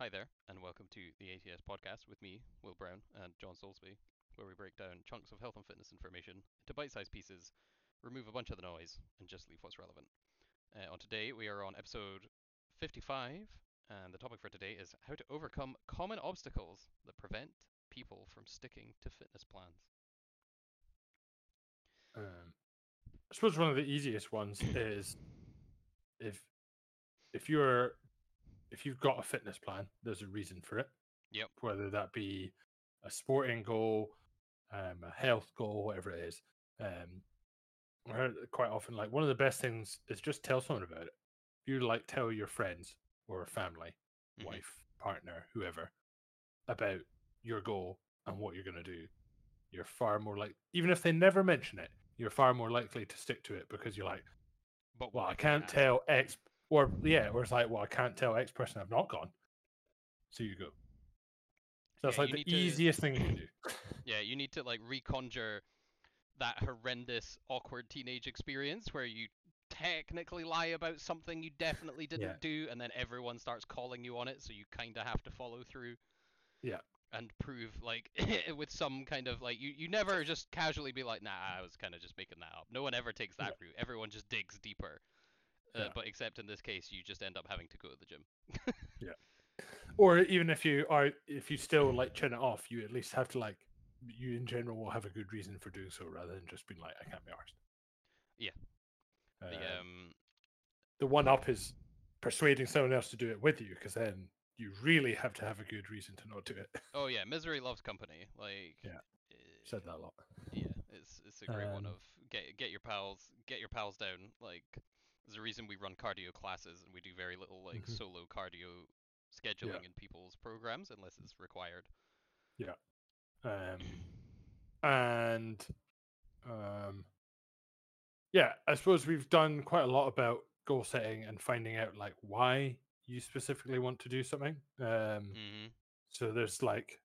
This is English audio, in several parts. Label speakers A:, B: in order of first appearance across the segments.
A: Hi there, and welcome to the ATS podcast with me, Will Brown, and John Soulsby, where we break down chunks of health and fitness information into bite sized pieces, remove a bunch of the noise, and just leave what's relevant. Uh, on today, we are on episode 55, and the topic for today is how to overcome common obstacles that prevent people from sticking to fitness plans.
B: Um, I suppose one of the easiest ones is if if you're if you've got a fitness plan, there's a reason for it.
A: Yep.
B: Whether that be a sporting goal, um, a health goal, whatever it is. Um, I heard it quite often like one of the best things is just tell someone about it. If you like tell your friends or family,
A: Mhm.
B: wife, partner, whoever, about your goal and what you're going to do, you're far more like even if they never mention it, you're far more likely to stick to it because you're like,
A: But
B: well, I can't tell X or yeah, or it's like, well, I can't tell X person I've not gone. So you go. So that's
A: Yeah,
B: like the
A: need to-
B: easiest thing you can do.
A: Yeah, you need to like reconjure that horrendous, awkward teenage experience where you technically lie about something you definitely didn't
B: Yeah.
A: do, and then everyone starts calling you on it, so you kind of have to follow through.
B: Yeah.
A: And prove like with some kind of like you you never just casually be like nah I was kind of just making that up. No one ever takes that route. Everyone just digs deeper. Uh,
B: Yeah.
A: But except in this case, you just end up having to go to the gym. Yeah.
B: Or even if you are if you still like turn it off, you at least have to like you in general will have a good reason for doing so rather than just being like, I can't be arsed.
A: Yeah.
B: Uh,
A: The um
B: the one up is persuading someone else to do it with you, because then you really have to have a good reason to not do it.
A: oh yeah, misery loves company. Like
B: Yeah.
A: uh,
B: Said that a lot.
A: Yeah, it's it's a great one
B: Um,
A: of get get your pals get your pals down. Like there's a reason we run cardio classes and we do very little like
B: Mhm.
A: solo cardio scheduling in people's programs unless it's required. Yeah.
B: Um, and um, yeah, I suppose we've done quite a lot about goal setting and finding out like why you specifically want to do something. Um,
A: hmm
B: so there's like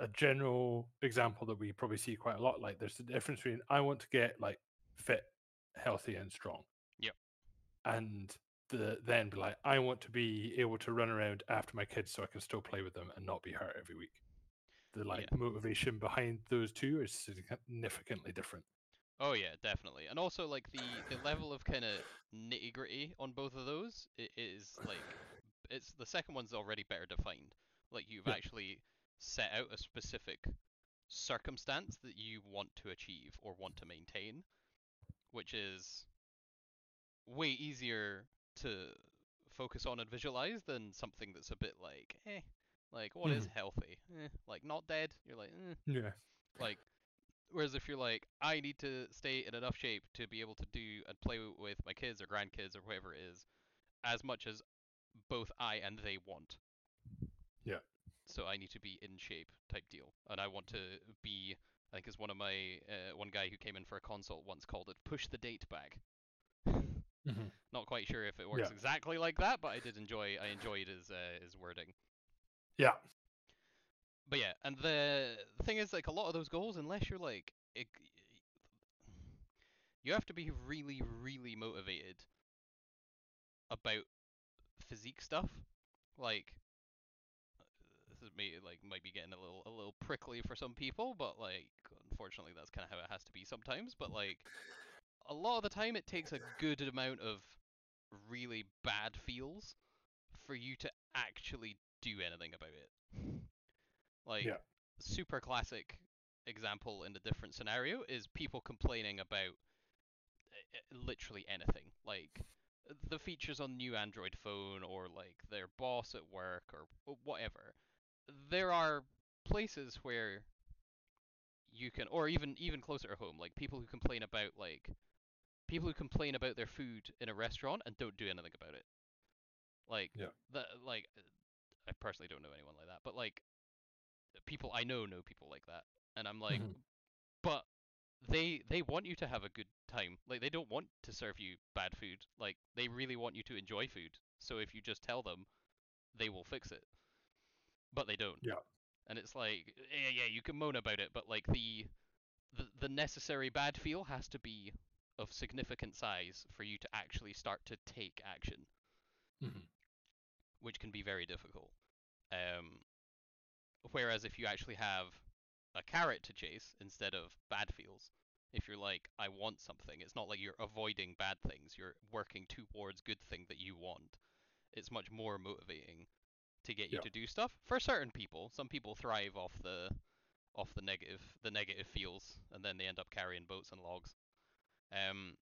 B: a general example that we probably see quite a lot. Like there's the difference between I want to get like fit, healthy, and strong. And the then be like I want to be able to run around after my kids so I can still play with them and not be hurt every week. The like motivation behind those two is significantly different.
A: Oh yeah, definitely. And also like the the level of kind of nitty gritty on both of those i- is like it's the second one's already better defined. Like you've
B: Yeah.
A: actually set out a specific circumstance that you want to achieve or want to maintain, which is way easier to focus on and visualize than something that's a bit like, eh, like what is healthy? Eh, like not dead. You're like, eh.
B: Yeah.
A: Like, whereas if you're like, I need to stay in enough shape to be able to do and play with my kids or grandkids or whatever it is, as much as both I and they want.
B: Yeah.
A: So I need to be in shape type deal, and I want to be. I think as one of my uh, one guy who came in for a consult once called it push the date back.
B: Mhm.
A: Not quite sure if it works
B: Yeah.
A: exactly like that, but I did enjoy. I enjoyed his uh, his wording.
B: Yeah.
A: but yeah, and the, thing is, like a lot of those goals, unless you're like, it, you have to be really, really motivated about physique stuff. Like, this is me, like might be getting a little, a little prickly for some people, but like, unfortunately, that's kind of how it has to be sometimes. But like, a lot of the time, it takes a good amount of really bad feels for you to actually do anything about it. Like
B: Yeah.
A: super classic example in a different scenario is people complaining about uh, uh, literally anything. Like the features on new Android phone or like their boss at work or whatever. There are places where you can or even even closer to home, like people who complain about like people who complain about their food in a restaurant and don't do anything about it. Like
B: Yeah.
A: the like uh, I personally don't know anyone like that, but like people I know know people like that, and I'm like,
B: Mhm.
A: but they they want you to have a good time. Like they don't want to serve you bad food. Like they really want you to enjoy food. So if you just tell them, they will fix it. But they don't.
B: Yeah.
A: And it's like, yeah, yeah, you can moan about it, but like the the, the necessary bad feel has to be of significant size for you to actually start to take action
B: Mhm.
A: which can be very difficult. Um, whereas if you actually have a carrot to chase instead of bad feels, if you're like, I want something, it's not like you're avoiding bad things. You're working towards good thing that you want. It's much more motivating to get you
B: Yeah.
A: to do stuff. For certain people, some people thrive off the off the negative the negative feels, and then they end up carrying boats and logs. Um,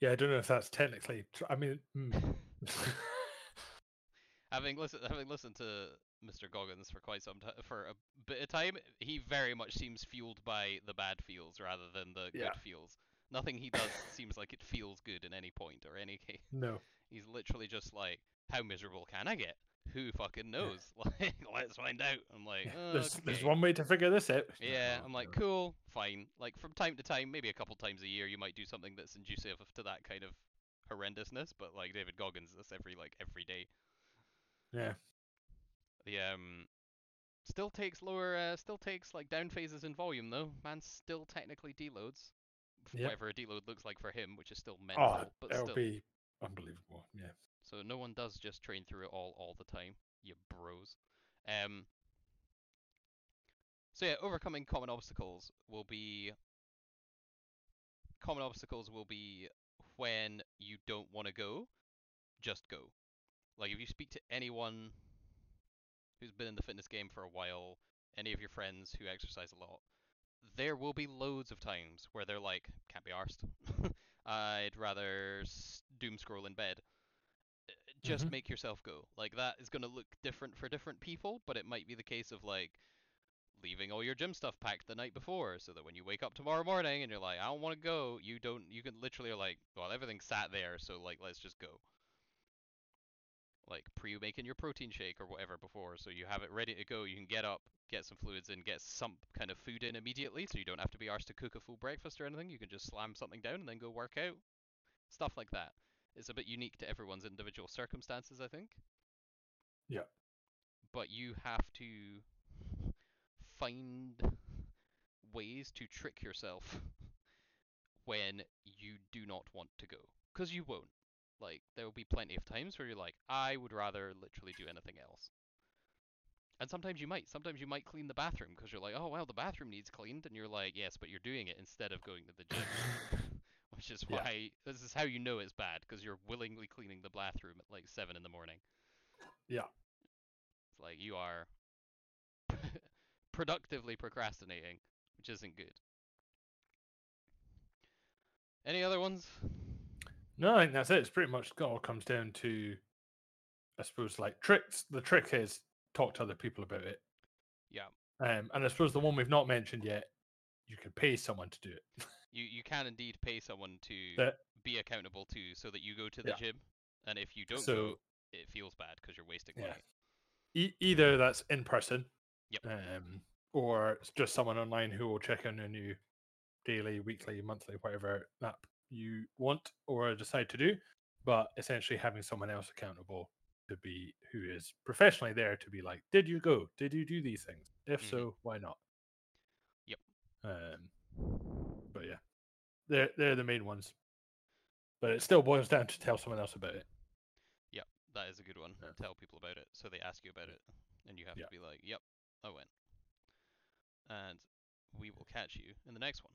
B: Yeah, I don't know if that's technically. Tr- I mean, mm.
A: having listened having listened to Mr. Goggins for quite some time for a bit of time, he very much seems fueled by the bad feels rather than the
B: Yeah.
A: good feels. Nothing he does seems like it feels good in any point or any case.
B: no.
A: He's literally just like, how miserable can I get? Who fucking knows? Like, let's find out. I'm like,
B: There's, there's one way to figure this out.
A: Yeah, I'm like, cool, fine. Like from time to time, maybe a couple times a year, you might do something that's inducive to that kind of horrendousness. But like David Goggins, that's every like every day.
B: Yeah.
A: The um, still takes lower, uh, still takes like down phases in volume though. Man still technically deloads.
B: Yep.
A: Whatever a deload looks like for him, which is still mental,
B: Oh,
A: but
B: it'll
A: still.
B: be unbelievable. Yeah.
A: So no one does just train through it all all the time, you bros. Um. So yeah, overcoming common obstacles will be. Common obstacles will be when you don't want to go, just go. Like if you speak to anyone who's been in the fitness game for a while, any of your friends who exercise a lot, there will be loads of times where they're like, can't be arsed. I'd rather doom scroll in bed uh, just
B: Mhm.
A: make yourself go. Like that is going to look different for different people, but it might be the case of like leaving all your gym stuff packed the night before so that when you wake up tomorrow morning and you're like I don't want to go, you don't you can literally are like, well, everything's sat there, so like let's just go. Like pre-making your protein shake or whatever before, so you have it ready to go. You can get up, get some fluids in, get some kind of food in immediately, so you don't have to be arsed to cook a full breakfast or anything. You can just slam something down and then go work out. Stuff like that. It's a bit unique to everyone's individual circumstances, I think.
B: Yeah.
A: But you have to find ways to trick yourself when you do not want to go. Because you won't. Like, there will be plenty of times where you're like, I would rather literally do anything else. And sometimes you might. Sometimes you might clean the bathroom because you're like, oh, well, the bathroom needs cleaned. And you're like, yes, but you're doing it instead of going to the gym. Which is
B: Yeah.
A: why, this is how you know it's bad because you're willingly cleaning the bathroom at like 7 in the morning.
B: Yeah.
A: It's like you are productively procrastinating, which isn't good. Any other ones?
B: No, I think that's it. It's pretty much all comes down to, I suppose, like tricks. The trick is talk to other people about it.
A: Yeah.
B: Um, and I suppose the one we've not mentioned yet, you could pay someone to do it.
A: You you can indeed pay someone to
B: That-
A: be accountable to, so that you go to the
B: Yeah.
A: gym, and if you don't
B: So-
A: go, it feels bad because you're wasting
B: Yeah.
A: money.
B: E- either that's in person,
A: Yep.
B: um, or it's just someone online who will check in on you daily, weekly, monthly, whatever app you want or decide to do. But essentially, having someone else accountable to be who is professionally there to be like, did you go? Did you do these things? If
A: Mhm.
B: so, why not?
A: Yep.
B: Um, but yeah, they're they're the main ones. But it still boils down to tell someone else about it.
A: Yep, that is a good one.
B: Yeah.
A: Tell people about it, so they ask you about it, and you have
B: Yeah.
A: to be like, "Yep, I went." And we will catch you in the next one.